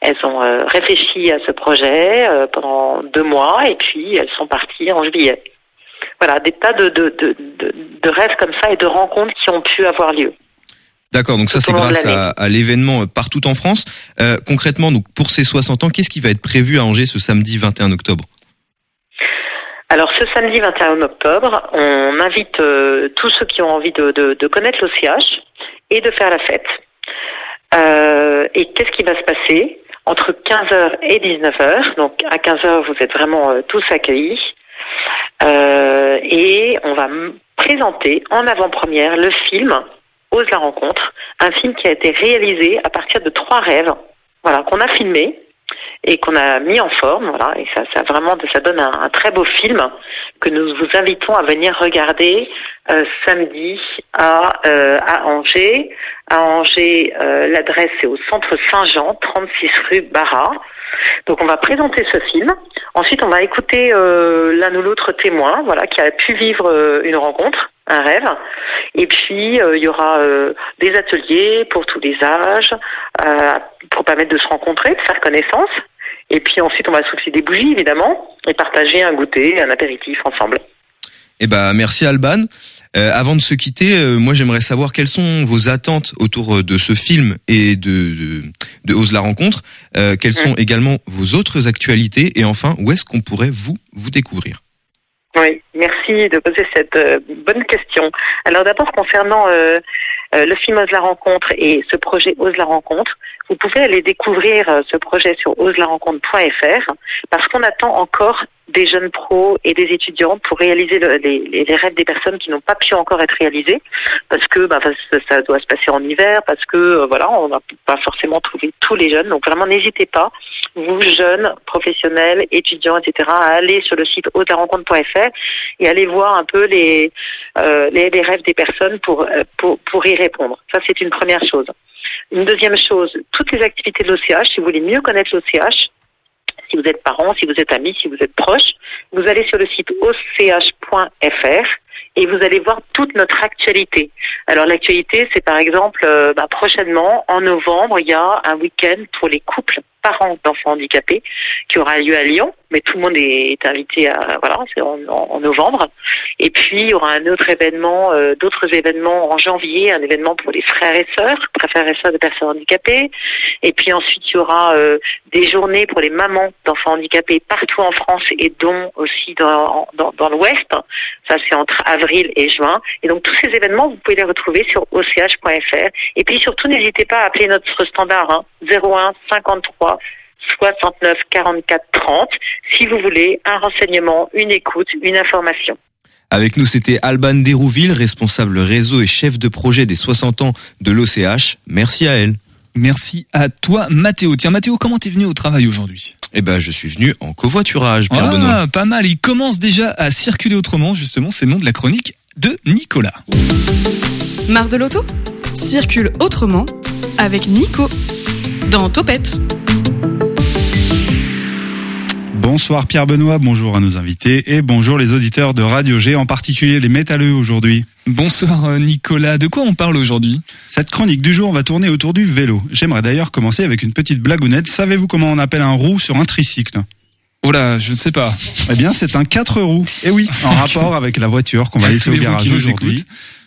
elles ont euh, réfléchi à ce projet euh, pendant deux mois et puis elles sont parties en juillet. Voilà, des tas de, de, de, de, rêves comme ça et de rencontres qui ont pu avoir lieu. D'accord, donc ça c'est grâce à, à l'événement euh, partout en France. Euh, concrètement, donc pour ces 60 ans, qu'est-ce qui va être prévu à Angers ce samedi 21 octobre? Alors ce samedi 21 octobre, on invite euh, tous ceux qui ont envie de, de connaître l'OCH et de faire la fête. Euh, et qu'est-ce qui va se passer entre 15h et 19h Donc à 15h, vous êtes vraiment euh, tous accueillis. Euh, et on va présenter en avant-première le film Ose la rencontre, un film qui a été réalisé à partir de trois rêves, voilà, qu'on a filmé et qu'on a mis en forme, voilà, et ça, ça vraiment, ça donne un, très beau film que nous vous invitons à venir regarder euh, samedi à euh, à Angers. À Angers, euh, l'adresse est au centre Saint-Jean, 36 rue Barra. Donc on va présenter ce film. Ensuite, on va écouter euh, l'un ou l'autre témoin, voilà, qui a pu vivre euh, une rencontre, un rêve. Et puis euh, il y aura euh, des ateliers pour tous les âges, euh, pour permettre de se rencontrer, de faire connaissance. Et puis ensuite, on va souffler des bougies, évidemment, et partager un goûter, un apéritif ensemble. Eh ben, merci Alban. Euh, avant de se quitter, euh, moi j'aimerais savoir quelles sont vos attentes autour euh, de ce film et de, de, de Ose la rencontre. Euh, quelles sont également vos autres actualités? Et enfin où est-ce qu'on pourrait vous vous découvrir? Oui, merci de poser cette euh, bonne question. Alors d'abord, concernant euh, euh, le film Ose la rencontre et ce projet Ose la rencontre, vous pouvez aller découvrir euh, ce projet sur oselarencontre.fr parce qu'on attend encore des jeunes pros et des étudiants pour réaliser le- les, rêves des personnes qui n'ont pas pu encore être réalisés parce que bah, parce que ça doit se passer en hiver, parce que euh, voilà, on va pas forcément trouver tous les jeunes. Donc vraiment, n'hésitez pas, vous jeunes, professionnels, étudiants, etc., à aller sur le site oselarencontre.fr et aller voir un peu les, euh, les, rêves des personnes pour, euh, pour, pour y répondre. Ça, c'est une première chose. Une deuxième chose, toutes les activités de l'OCH, si vous voulez mieux connaître l'OCH, si vous êtes parents, si vous êtes amis, si vous êtes proches, vous allez sur le site och.fr et vous allez voir toute notre actualité. Alors l'actualité, c'est par exemple, euh, bah, prochainement, en novembre, il y a un week-end pour les couples parents d'enfants handicapés qui aura lieu à Lyon, mais tout le monde est invité à voilà, c'est en, novembre. Et puis il y aura un autre événement, euh, d'autres événements en janvier, un événement pour les frères et sœurs, frères et sœurs de personnes handicapées. Et puis ensuite il y aura euh, des journées pour les mamans d'enfants handicapés partout en France et dont aussi dans, dans, dans l'Ouest. Ça c'est entre avril et juin. Et donc tous ces événements, vous pouvez les retrouver sur och.fr. Et puis surtout n'hésitez pas à appeler notre standard hein, 01 53 69 44 30 si vous voulez un renseignement, une écoute, une information. Avec nous, c'était Alban Dérouville, responsable réseau et chef de projet des 60 ans de l'OCH. Merci à elle. Merci à toi, Mathéo. Tiens, Mathéo, comment t'es venu au travail aujourd'hui? Eh ben, je suis venu en covoiturage, Pierre Ah, Benoît. pas mal. Il commence déjà à circuler autrement, justement. C'est le nom de la chronique de Nicolas. Marre de l'auto? Circule autrement avec Nico dans Topette. Bonsoir Pierre Benoît, bonjour à nos invités et bonjour les auditeurs de Radio G, en particulier les métalleux aujourd'hui. Bonsoir euh, Nicolas, de quoi on parle aujourd'hui? Cette chronique du jour va tourner autour du vélo. J'aimerais d'ailleurs commencer avec une petite blagounette. Savez-vous comment on appelle un roue sur un tricycle? Oh là, je ne sais pas. Eh bien, c'est un quatre roues. Et oui, en rapport avec la voiture qu'on va laisser au garage aujourd'hui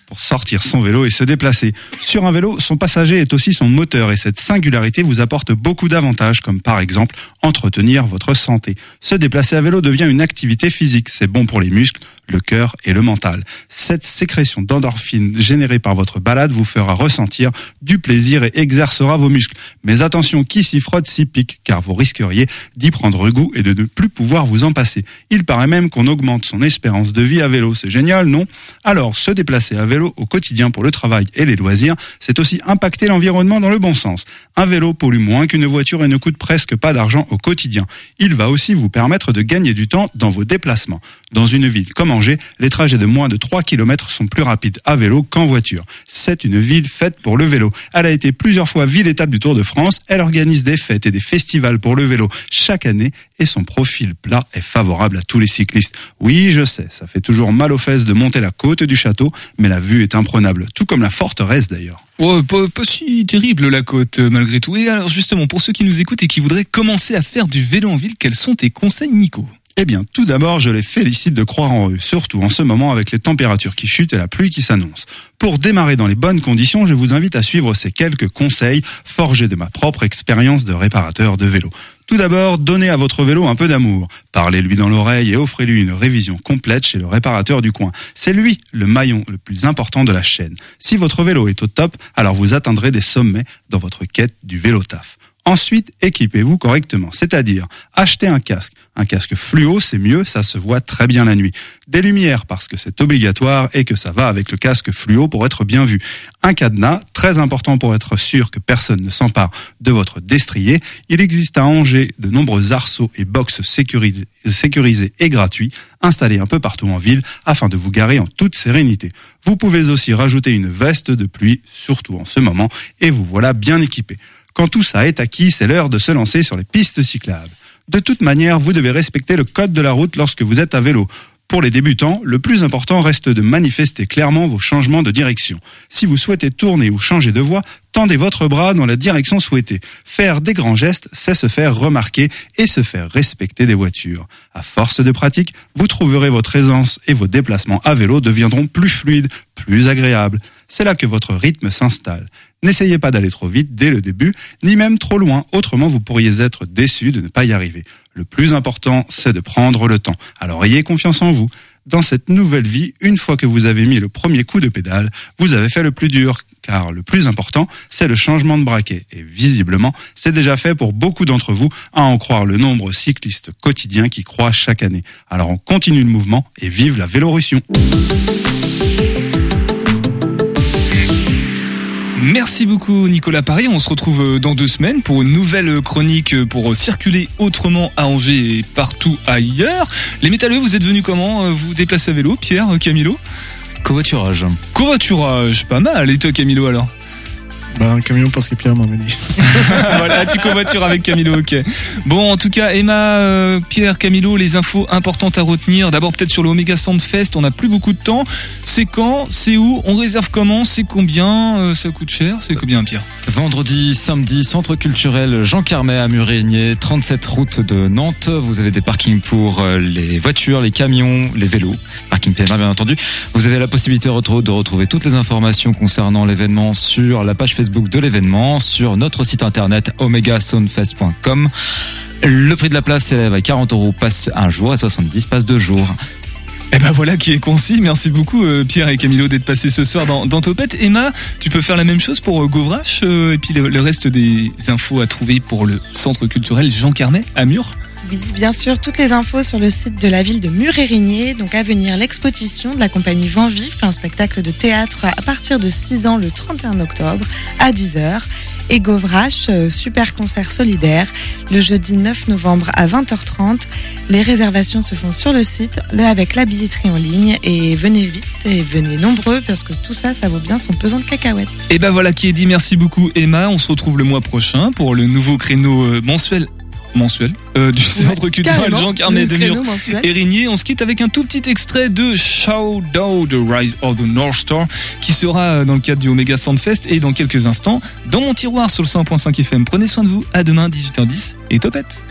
pour sortir son vélo et se déplacer. Sur un vélo, son passager est aussi son moteur et cette singularité vous apporte beaucoup d'avantages comme par exemple entretenir votre santé. Se déplacer à vélo devient une activité physique, c'est bon pour les muscles, le cœur et le mental. Cette sécrétion d'endorphine générée par votre balade vous fera ressentir du plaisir et exercera vos muscles. Mais attention, qui s'y frotte s'y pique, car vous risqueriez d'y prendre goût et de ne plus pouvoir vous en passer. Il paraît même qu'on augmente son espérance de vie à vélo. C'est génial, non? Alors, se déplacer à vélo au quotidien pour le travail et les loisirs, c'est aussi impacter l'environnement dans le bon sens. Un vélo pollue moins qu'une voiture et ne coûte presque pas d'argent au quotidien. Il va aussi vous permettre de gagner du temps dans vos déplacements. Dans une ville comme Angers, les trajets de moins de 3 km sont plus rapides à vélo qu'en voiture. C'est une ville faite pour le vélo. Elle a été plusieurs fois ville-étape du Tour de France. Elle organise des fêtes et des festivals pour le vélo chaque année et son profil plat est favorable à tous les cyclistes. Oui, je sais, ça fait toujours mal aux fesses de monter la côte du château, mais la vue est imprenable, tout comme la forteresse d'ailleurs. Oh, pas, pas si terrible la côte euh, malgré tout. Et alors justement, pour ceux qui nous écoutent et qui voudraient commencer à faire du vélo en ville, quels sont tes conseils Nico? Eh bien, tout d'abord, je les félicite de croire en eux, surtout en ce moment avec les températures qui chutent et la pluie qui s'annonce. Pour démarrer dans les bonnes conditions, je vous invite à suivre ces quelques conseils forgés de ma propre expérience de réparateur de vélo. Tout d'abord, donnez à votre vélo un peu d'amour. Parlez-lui dans l'oreille et offrez-lui une révision complète chez le réparateur du coin. C'est lui le maillon le plus important de la chaîne. Si votre vélo est au top, alors vous atteindrez des sommets dans votre quête du vélo taf. Ensuite, équipez-vous correctement, c'est-à-dire achetez un casque. Un casque fluo, c'est mieux, ça se voit très bien la nuit. Des lumières parce que c'est obligatoire et que ça va avec le casque fluo pour être bien vu. Un cadenas, très important pour être sûr que personne ne s'empare de votre destrier. Il existe à Angers de nombreux arceaux et box sécurisés, sécurisés et gratuits installés un peu partout en ville afin de vous garer en toute sérénité. Vous pouvez aussi rajouter une veste de pluie, surtout en ce moment, et vous voilà bien équipé. Quand tout ça est acquis, c'est l'heure de se lancer sur les pistes cyclables. De toute manière, vous devez respecter le code de la route lorsque vous êtes à vélo. Pour les débutants, le plus important reste de manifester clairement vos changements de direction. Si vous souhaitez tourner ou changer de voie, tendez votre bras dans la direction souhaitée. Faire des grands gestes, c'est se faire remarquer et se faire respecter des voitures. À force de pratique, vous trouverez votre aisance et vos déplacements à vélo deviendront plus fluides, plus agréables c'est là que votre rythme s'installe. N'essayez pas d'aller trop vite dès le début, ni même trop loin, autrement vous pourriez être déçu de ne pas y arriver. Le plus important, c'est de prendre le temps. Alors ayez confiance en vous. Dans cette nouvelle vie, une fois que vous avez mis le premier coup de pédale, vous avez fait le plus dur, car le plus important, c'est le changement de braquet. Et visiblement, c'est déjà fait pour beaucoup d'entre vous, à en croire le nombre cyclistes quotidiens qui croient chaque année. Alors on continue le mouvement et vive la Vélorussion. Merci beaucoup Nicolas Paris. On se retrouve euh, dans deux semaines pour une nouvelle chronique euh, pour circuler autrement à Angers et partout ailleurs. Les métalleux, vous êtes venus comment euh, Vous déplacez à vélo, Pierre, Camilo? Covoiturage. Covoiturage, pas mal. Et toi Camilo alors? Bah, un camion parce que Pierre m'a dit. voilà, tu covoitures avec Camilo, ok. Bon, en tout cas, Emma, Pierre, Camilo, les infos importantes à retenir. D'abord, peut-être sur le Omega Fest, on n'a plus beaucoup de temps. C'est quand C'est où On réserve comment C'est combien euh, Ça coûte cher C'est combien, Pierre? Vendredi, samedi, centre culturel Jean Carmet à Murigné, 37 route de Nantes. Vous avez des parkings pour euh, les voitures, les camions, les vélos. Parking PMA, bien entendu. Vous avez la possibilité de retrouver toutes les informations concernant l'événement sur la page Facebook de l'événement, sur notre site internet omegasoundfest.com. Le prix de la place s'élève à 40 euros passe un jour et 70 passe deux jours. Eh ben voilà qui est concis. Merci beaucoup euh, Pierre et Camilo d'être passés ce soir dans, dans Topette. Emma, tu peux faire la même chose pour euh, Govrache euh, et puis le, reste des infos à trouver pour le centre culturel Jean Carmet à Mur oui, bien sûr, toutes les infos sur le site de la ville de Mur-Érigné. Donc à venir, l'exposition de la compagnie Vent Vif, un spectacle de théâtre à partir de 6 ans le 31 octobre à 10h. Et Govrache, euh, super concert solidaire, le jeudi 9 novembre à 20h30. Les réservations se font sur le site, avec la billetterie en ligne. Et venez vite et venez nombreux parce que tout ça, ça vaut bien son pesant de cacahuètes. Et ben voilà qui est dit. Merci beaucoup Emma. On se retrouve le mois prochain pour le nouveau créneau euh, mensuel mensuel euh, du Centre culturel Jean Carmet le de Mur. Érigné. On se quitte avec un tout petit extrait de Shadow de Rise of the North Star qui sera euh, dans le cadre du Omega Soundfest et dans quelques instants dans mon tiroir sur le 100.5 FM. Prenez soin de vous. À demain 18h10 et topette.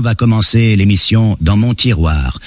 Va commencer l'émission Dans mon tiroir,